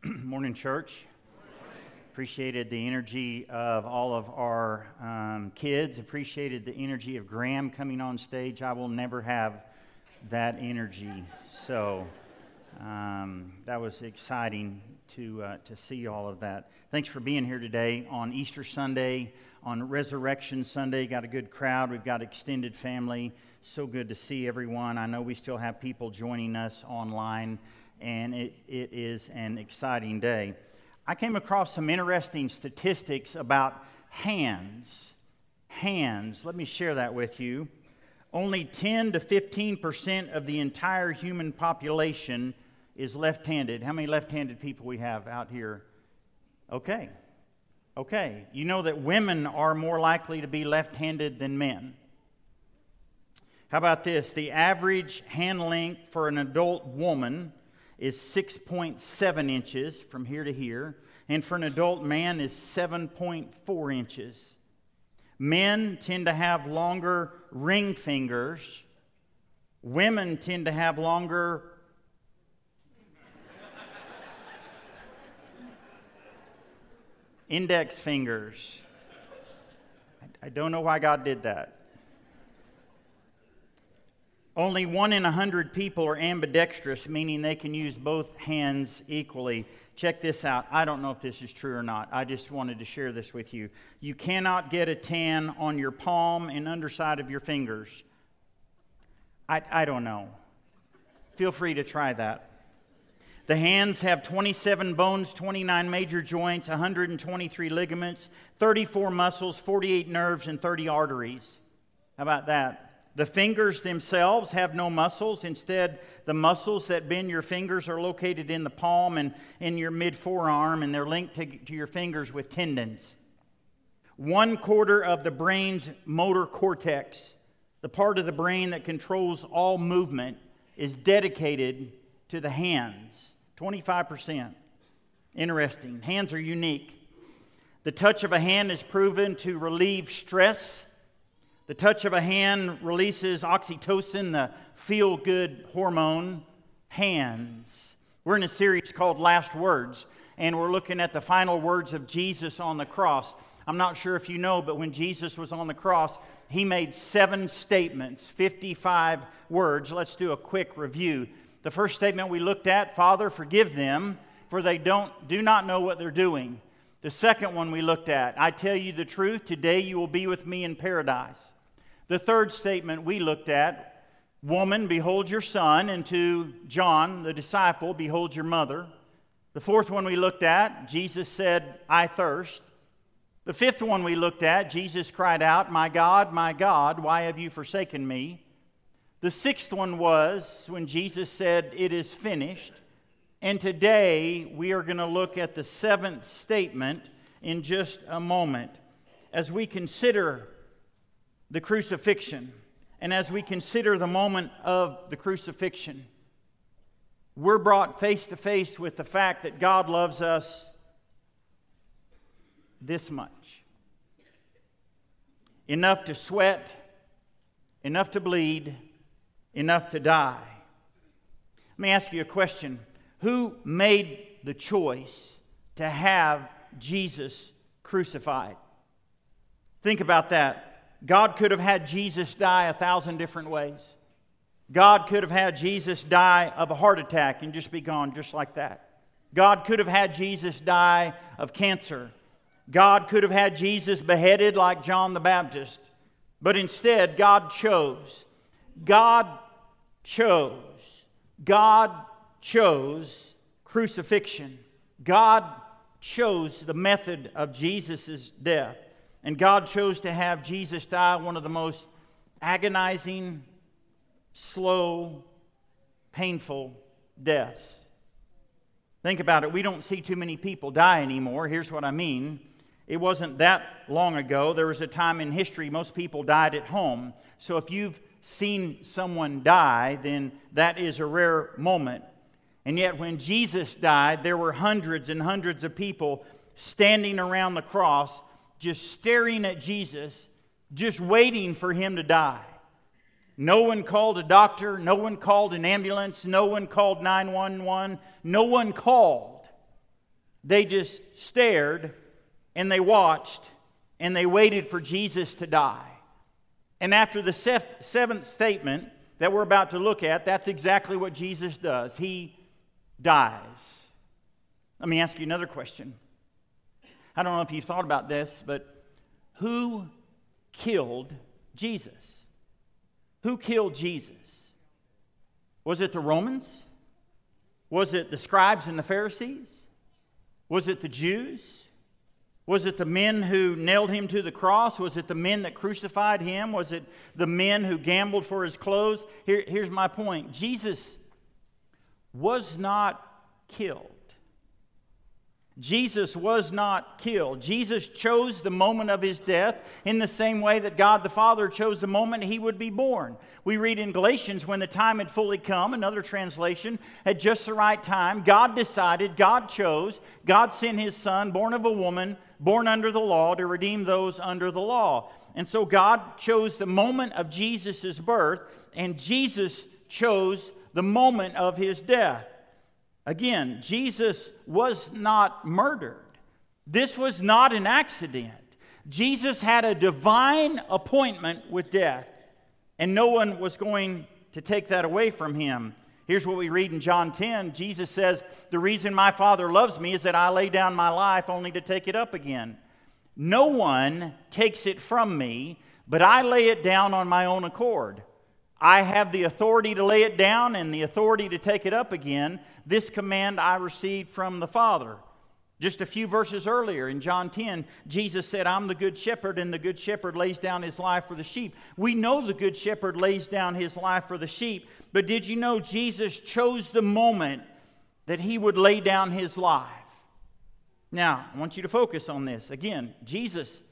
Morning, church. Appreciated the energy of all of our um, kids. Appreciated the energy of Graham coming on stage. I will never have that energy. So um, that was exciting to, uh, to see all of that. Thanks for being here today on Easter Sunday, on Resurrection Sunday. Got a good crowd. We've got extended family. So good to see everyone. I know we still have people joining us online, and it, it is an exciting day. I came across some interesting statistics about hands. Hands. Let me share that with you. Only 10 to 15 percent of the entire human population is left handed. How many left handed people we have out here? Okay. Okay. You know that women are more likely to be left handed than men. How about this? The average hand length for an adult woman is 6.7 inches from here to here, and for an adult man is 7.4 inches. Men tend to have longer ring fingers. Women tend to have longer index fingers. I don't know why God did that. Only one in a hundred people are ambidextrous, meaning they can use both hands equally. Check this out. I don't know if this is true or not. I just wanted to share this with you. You cannot get a tan on your palm and underside of your fingers. I, I don't know. Feel free to try that. The hands have 27 bones, 29 major joints, 123 ligaments, 34 muscles, 48 nerves, and 30 arteries. How about that? The fingers themselves have no muscles. Instead, the muscles that bend your fingers are located in the palm and in your mid forearm, and they're linked to, to your fingers with tendons. One quarter of the brain's motor cortex, the part of the brain that controls all movement, is dedicated to the hands 25%. Interesting. Hands are unique. The touch of a hand is proven to relieve stress the touch of a hand releases oxytocin, the feel good hormone. Hands. We're in a series called Last Words, and we're looking at the final words of Jesus on the cross. I'm not sure if you know, but when Jesus was on the cross, he made seven statements, 55 words. Let's do a quick review. The first statement we looked at Father, forgive them, for they don't, do not know what they're doing. The second one we looked at I tell you the truth, today you will be with me in paradise. The third statement we looked at Woman, behold your son, and to John, the disciple, behold your mother. The fourth one we looked at, Jesus said, I thirst. The fifth one we looked at, Jesus cried out, My God, my God, why have you forsaken me? The sixth one was when Jesus said, It is finished. And today we are going to look at the seventh statement in just a moment as we consider the crucifixion, and as we consider the moment of the crucifixion, we're brought face to face with the fact that God loves us this much enough to sweat, enough to bleed, enough to die. Let me ask you a question Who made the choice to have Jesus crucified? Think about that. God could have had Jesus die a thousand different ways. God could have had Jesus die of a heart attack and just be gone just like that. God could have had Jesus die of cancer. God could have had Jesus beheaded like John the Baptist. But instead, God chose. God chose. God chose crucifixion. God chose the method of Jesus' death. And God chose to have Jesus die one of the most agonizing, slow, painful deaths. Think about it. We don't see too many people die anymore. Here's what I mean. It wasn't that long ago. There was a time in history most people died at home. So if you've seen someone die, then that is a rare moment. And yet, when Jesus died, there were hundreds and hundreds of people standing around the cross just staring at Jesus, just waiting for him to die. No one called a doctor, no one called an ambulance, no one called 911, no one called. They just stared and they watched and they waited for Jesus to die. And after the seventh statement that we're about to look at, that's exactly what Jesus does. He dies. Let me ask you another question. I don't know if you've thought about this, but who killed Jesus? Who killed Jesus? Was it the Romans? Was it the scribes and the Pharisees? Was it the Jews? Was it the men who nailed him to the cross? Was it the men that crucified him? Was it the men who gambled for his clothes? Here, here's my point Jesus was not killed. Jesus was not killed. Jesus chose the moment of his death in the same way that God the Father chose the moment he would be born. We read in Galatians when the time had fully come, another translation, at just the right time, God decided, God chose, God sent his son, born of a woman, born under the law, to redeem those under the law. And so God chose the moment of Jesus' birth, and Jesus chose the moment of his death. Again, Jesus was not murdered. This was not an accident. Jesus had a divine appointment with death, and no one was going to take that away from him. Here's what we read in John 10 Jesus says, The reason my Father loves me is that I lay down my life only to take it up again. No one takes it from me, but I lay it down on my own accord. I have the authority to lay it down and the authority to take it up again. This command I received from the Father. Just a few verses earlier in John 10, Jesus said, I'm the good shepherd, and the good shepherd lays down his life for the sheep. We know the good shepherd lays down his life for the sheep, but did you know Jesus chose the moment that he would lay down his life? Now, I want you to focus on this. Again, Jesus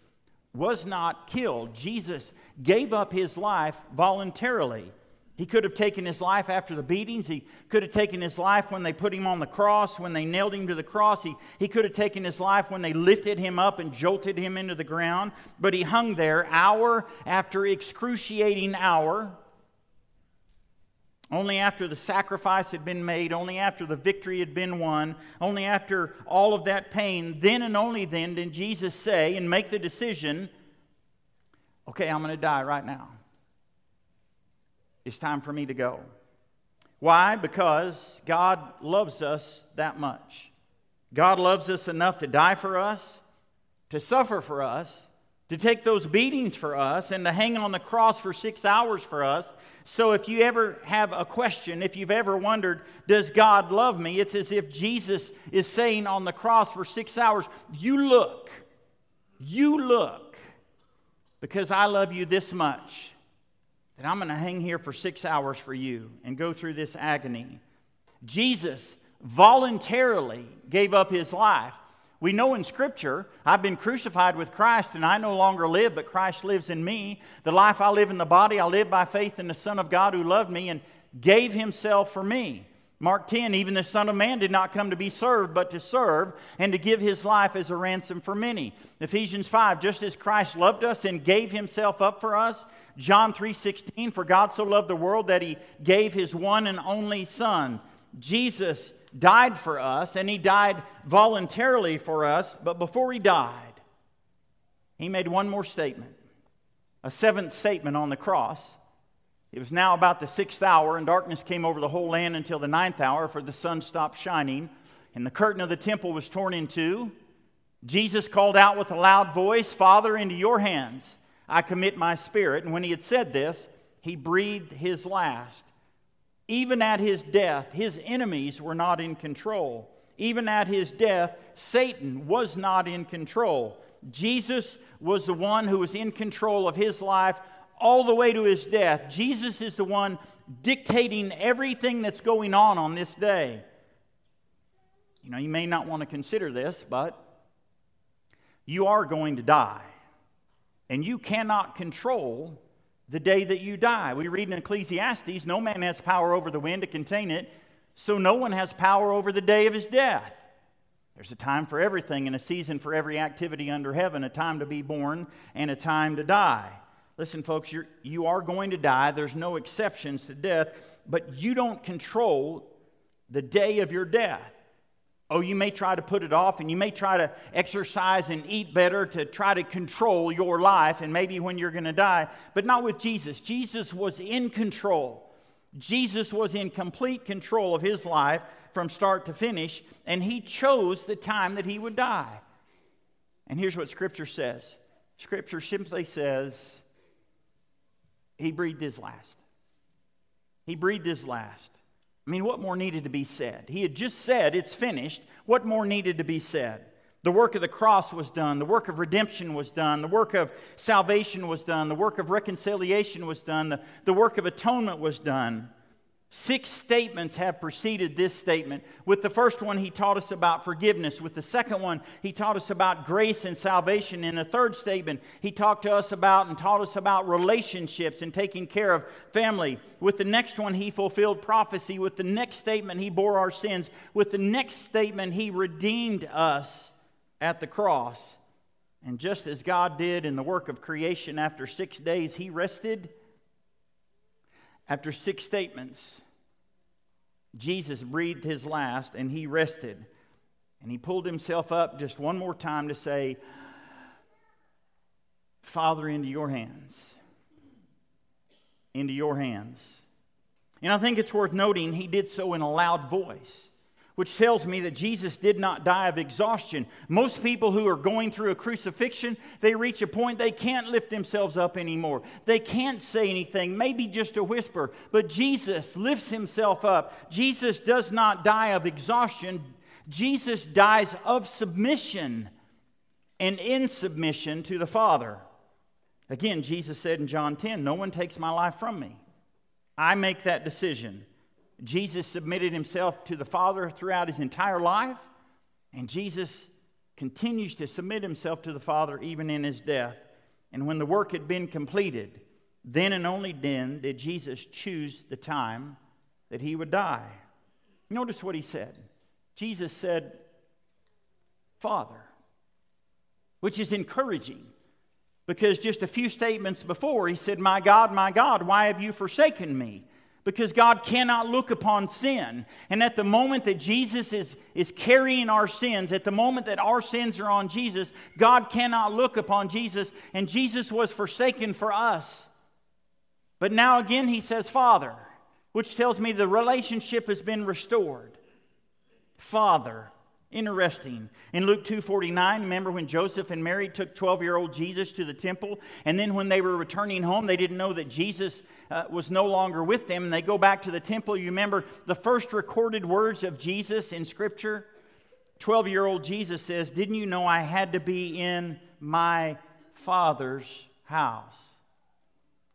was not killed. Jesus gave up his life voluntarily. He could have taken his life after the beatings. He could have taken his life when they put him on the cross, when they nailed him to the cross. He, he could have taken his life when they lifted him up and jolted him into the ground. But he hung there hour after excruciating hour. Only after the sacrifice had been made, only after the victory had been won, only after all of that pain, then and only then did Jesus say and make the decision okay, I'm going to die right now. It's time for me to go. Why? Because God loves us that much. God loves us enough to die for us, to suffer for us, to take those beatings for us, and to hang on the cross for six hours for us so if you ever have a question, if you've ever wondered, does God love me? It's as if Jesus is saying on the cross for six hours, You look, you look, because I love you this much that I'm going to hang here for six hours for you and go through this agony. Jesus voluntarily gave up his life we know in Scripture, I've been crucified with Christ, and I no longer live, but Christ lives in me. The life I live in the body, I live by faith in the Son of God who loved me and gave himself for me. Mark 10, even the Son of Man did not come to be served, but to serve and to give his life as a ransom for many. Ephesians 5, just as Christ loved us and gave himself up for us. John 3, 16, for God so loved the world that he gave his one and only Son. Jesus died for us, and he died voluntarily for us. But before he died, he made one more statement a seventh statement on the cross. It was now about the sixth hour, and darkness came over the whole land until the ninth hour, for the sun stopped shining, and the curtain of the temple was torn in two. Jesus called out with a loud voice, Father, into your hands I commit my spirit. And when he had said this, he breathed his last. Even at his death, his enemies were not in control. Even at his death, Satan was not in control. Jesus was the one who was in control of his life all the way to his death. Jesus is the one dictating everything that's going on on this day. You know, you may not want to consider this, but you are going to die. And you cannot control the day that you die. We read in Ecclesiastes no man has power over the wind to contain it, so no one has power over the day of his death. There's a time for everything and a season for every activity under heaven, a time to be born and a time to die. Listen, folks, you're, you are going to die. There's no exceptions to death, but you don't control the day of your death. Oh, you may try to put it off and you may try to exercise and eat better to try to control your life and maybe when you're going to die, but not with Jesus. Jesus was in control. Jesus was in complete control of his life from start to finish, and he chose the time that he would die. And here's what Scripture says Scripture simply says, He breathed his last. He breathed his last. I mean, what more needed to be said? He had just said, It's finished. What more needed to be said? The work of the cross was done. The work of redemption was done. The work of salvation was done. The work of reconciliation was done. The, the work of atonement was done. Six statements have preceded this statement. With the first one, he taught us about forgiveness. With the second one, he taught us about grace and salvation. In the third statement, he talked to us about and taught us about relationships and taking care of family. With the next one, he fulfilled prophecy. With the next statement, he bore our sins. With the next statement, he redeemed us at the cross. And just as God did in the work of creation after six days, he rested after six statements, Jesus breathed his last and he rested. And he pulled himself up just one more time to say, Father, into your hands. Into your hands. And I think it's worth noting he did so in a loud voice which tells me that Jesus did not die of exhaustion. Most people who are going through a crucifixion, they reach a point they can't lift themselves up anymore. They can't say anything, maybe just a whisper, but Jesus lifts himself up. Jesus does not die of exhaustion. Jesus dies of submission and in submission to the Father. Again, Jesus said in John 10, No one takes my life from me. I make that decision. Jesus submitted himself to the Father throughout his entire life, and Jesus continues to submit himself to the Father even in his death. And when the work had been completed, then and only then did Jesus choose the time that he would die. Notice what he said. Jesus said, Father, which is encouraging because just a few statements before he said, My God, my God, why have you forsaken me? Because God cannot look upon sin. And at the moment that Jesus is, is carrying our sins, at the moment that our sins are on Jesus, God cannot look upon Jesus, and Jesus was forsaken for us. But now again, he says, Father, which tells me the relationship has been restored. Father. Interesting. In Luke 2:49, remember when Joseph and Mary took 12-year-old Jesus to the temple, and then when they were returning home, they didn't know that Jesus uh, was no longer with them, and they go back to the temple. You remember the first recorded words of Jesus in Scripture? 12-year-old Jesus says, "Didn't you know I had to be in my Father's house?"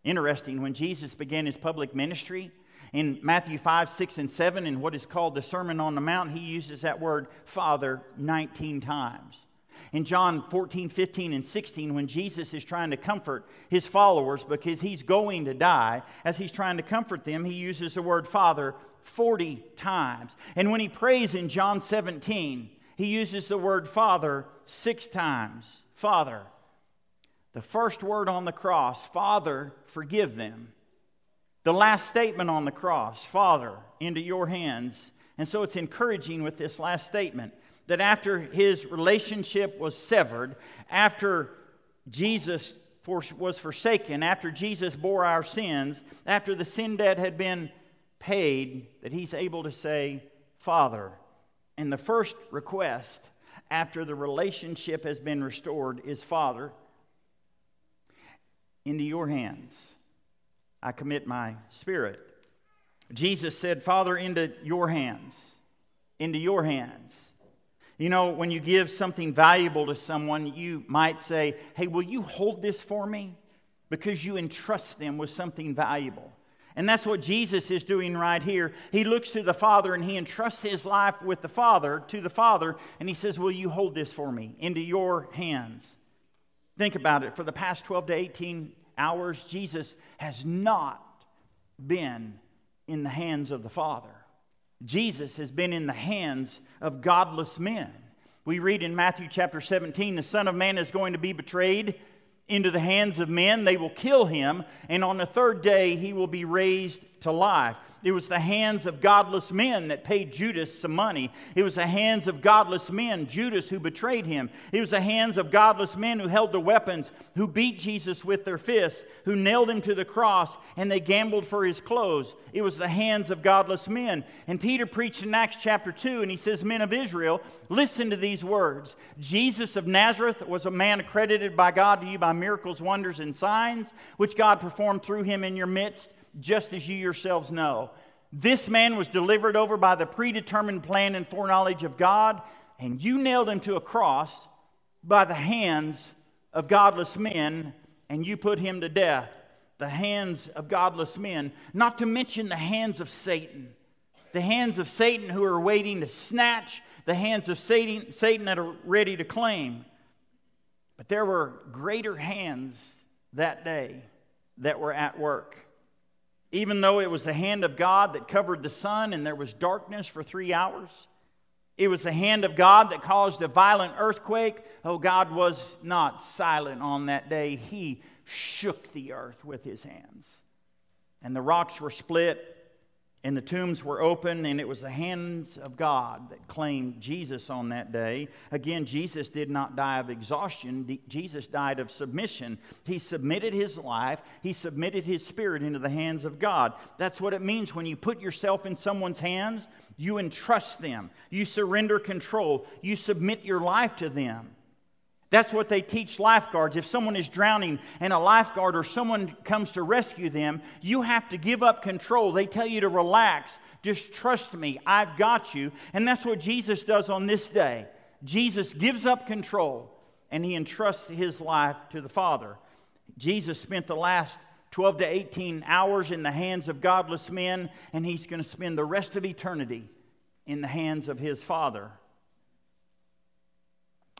Interesting. When Jesus began his public ministry, in Matthew 5, 6, and 7, in what is called the Sermon on the Mount, he uses that word Father 19 times. In John 14, 15, and 16, when Jesus is trying to comfort his followers because he's going to die, as he's trying to comfort them, he uses the word Father 40 times. And when he prays in John 17, he uses the word Father six times. Father. The first word on the cross, Father, forgive them. The last statement on the cross Father, into your hands. And so it's encouraging with this last statement that after his relationship was severed, after Jesus was forsaken, after Jesus bore our sins, after the sin debt had been paid, that he's able to say, Father. And the first request after the relationship has been restored is, Father, into your hands. I commit my spirit. Jesus said, Father, into your hands, into your hands. You know, when you give something valuable to someone, you might say, Hey, will you hold this for me? Because you entrust them with something valuable. And that's what Jesus is doing right here. He looks to the Father and he entrusts his life with the Father, to the Father, and he says, Will you hold this for me into your hands? Think about it. For the past 12 to 18 hours, Jesus has not been in the hands of the Father. Jesus has been in the hands of godless men. We read in Matthew chapter 17 the Son of Man is going to be betrayed into the hands of men. They will kill him, and on the third day he will be raised to life. It was the hands of godless men that paid Judas some money. It was the hands of godless men, Judas, who betrayed him. It was the hands of godless men who held the weapons, who beat Jesus with their fists, who nailed him to the cross, and they gambled for his clothes. It was the hands of godless men. And Peter preached in Acts chapter 2, and he says, Men of Israel, listen to these words Jesus of Nazareth was a man accredited by God to you by miracles, wonders, and signs, which God performed through him in your midst just as you yourselves know. This man was delivered over by the predetermined plan and foreknowledge of God, and you nailed him to a cross by the hands of godless men, and you put him to death. The hands of godless men, not to mention the hands of Satan. The hands of Satan who are waiting to snatch, the hands of Satan, Satan that are ready to claim. But there were greater hands that day that were at work. Even though it was the hand of God that covered the sun and there was darkness for three hours, it was the hand of God that caused a violent earthquake. Oh, God was not silent on that day. He shook the earth with his hands. And the rocks were split, and the tombs were open, and it was the hands of God that claimed Jesus on that day. Again, Jesus did not die of exhaustion, Jesus died of submission. He submitted his life, he submitted his spirit into the hands of God. That's what it means when you put yourself in someone's hands, you entrust them, you surrender control, you submit your life to them. That's what they teach lifeguards. If someone is drowning and a lifeguard or someone comes to rescue them, you have to give up control. They tell you to relax. Just trust me. I've got you. And that's what Jesus does on this day. Jesus gives up control and he entrusts his life to the Father. Jesus spent the last 12 to 18 hours in the hands of godless men, and he's going to spend the rest of eternity in the hands of his Father.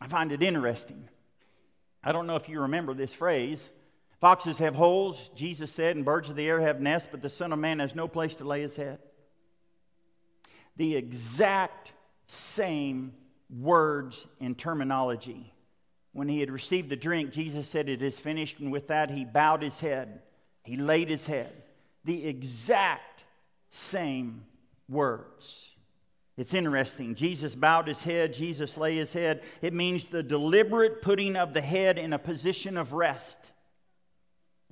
I find it interesting. I don't know if you remember this phrase. Foxes have holes, Jesus said, and birds of the air have nests, but the Son of Man has no place to lay his head. The exact same words and terminology. When he had received the drink, Jesus said, It is finished, and with that he bowed his head. He laid his head. The exact same words. It's interesting. Jesus bowed his head, Jesus lay his head. It means the deliberate putting of the head in a position of rest.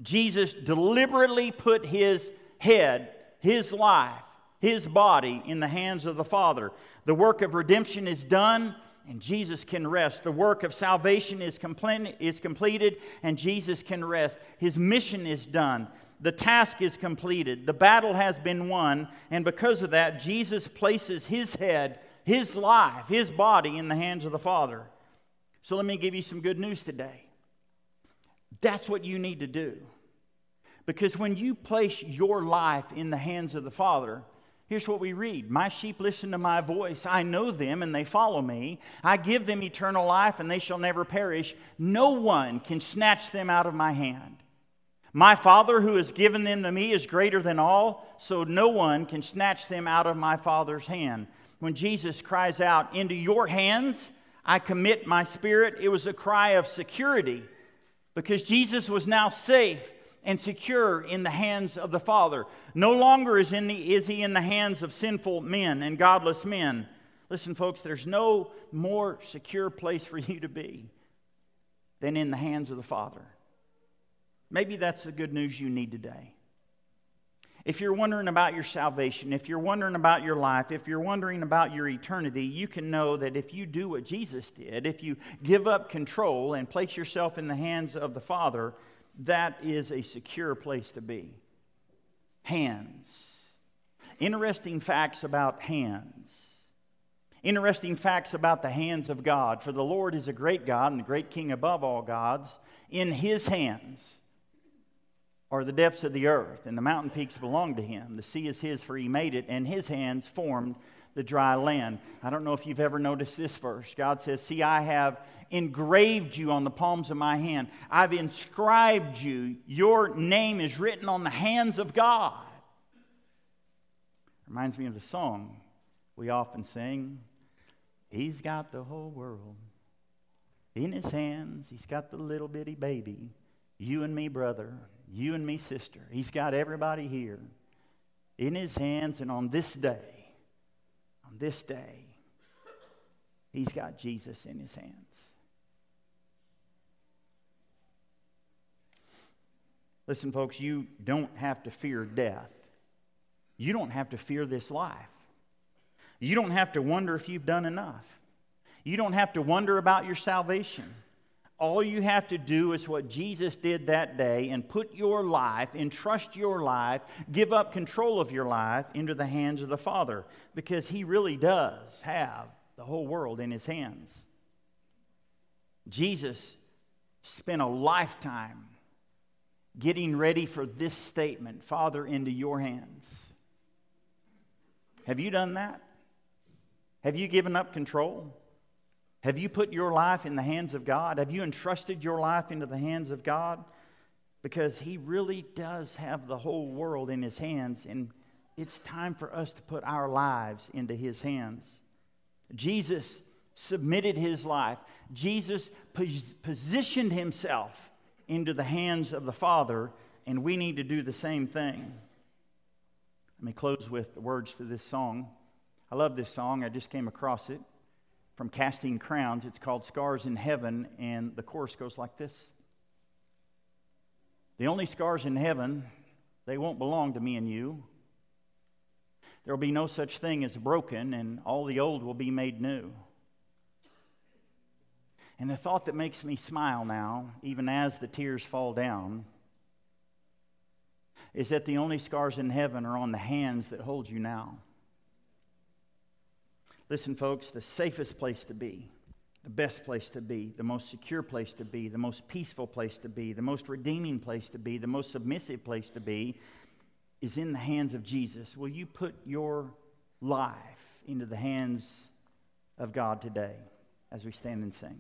Jesus deliberately put his head, his life, his body in the hands of the Father. The work of redemption is done, and Jesus can rest. The work of salvation is, complete, is completed, and Jesus can rest. His mission is done the task is completed, the battle has been won, and because of that, Jesus places his head, his life, his body in the hands of the Father. So let me give you some good news today. That's what you need to do. Because when you place your life in the hands of the Father, Here's what we read My sheep listen to my voice. I know them and they follow me. I give them eternal life and they shall never perish. No one can snatch them out of my hand. My Father who has given them to me is greater than all, so no one can snatch them out of my Father's hand. When Jesus cries out, Into your hands I commit my spirit, it was a cry of security because Jesus was now safe and secure in the hands of the Father. No longer is, the, is he in the hands of sinful men and godless men. Listen, folks, there's no more secure place for you to be than in the hands of the Father. Maybe that's the good news you need today. If you're wondering about your salvation, if you're wondering about your life, if you're wondering about your eternity, you can know that if you do what Jesus did, if you give up control and place yourself in the hands of the Father, that is a secure place to be. Hands. Interesting facts about hands. Interesting facts about the hands of God. For the Lord is a great God and the great King above all gods. In his hands are the depths of the earth, and the mountain peaks belong to him. The sea is his, for he made it, and his hands formed the dry land. I don't know if you've ever noticed this verse. God says, See, I have engraved you on the palms of my hand, I've inscribed you. Your name is written on the hands of God. Reminds me of the song we often sing He's got the whole world in his hands, he's got the little bitty baby. You and me, brother, you and me, sister. He's got everybody here in his hands, and on this day, on this day, he's got Jesus in his hands. Listen, folks, you don't have to fear death. You don't have to fear this life. You don't have to wonder if you've done enough. You don't have to wonder about your salvation. All you have to do is what Jesus did that day and put your life, entrust your life, give up control of your life into the hands of the Father because He really does have the whole world in His hands. Jesus spent a lifetime getting ready for this statement Father, into your hands. Have you done that? Have you given up control? Have you put your life in the hands of God? Have you entrusted your life into the hands of God? Because He really does have the whole world in His hands, and it's time for us to put our lives into His hands. Jesus submitted His life, Jesus pos- positioned Himself into the hands of the Father, and we need to do the same thing. Let me close with the words to this song. I love this song, I just came across it from Casting Crowns. It's called Scars in Heaven, and the chorus goes like this The only scars in heaven, they won't belong to me and you. There will be no such thing as broken, and all the old will be made new. And the thought that makes me smile now, even as the tears fall down, is that the only scars in heaven are on the hands that hold you now. Listen, folks, the safest place to be, the best place to be, the most secure place to be, the most peaceful place to be, the most redeeming place to be, the most submissive place to be is in the hands of Jesus. Will you put your life into the hands of God today as we stand and sing?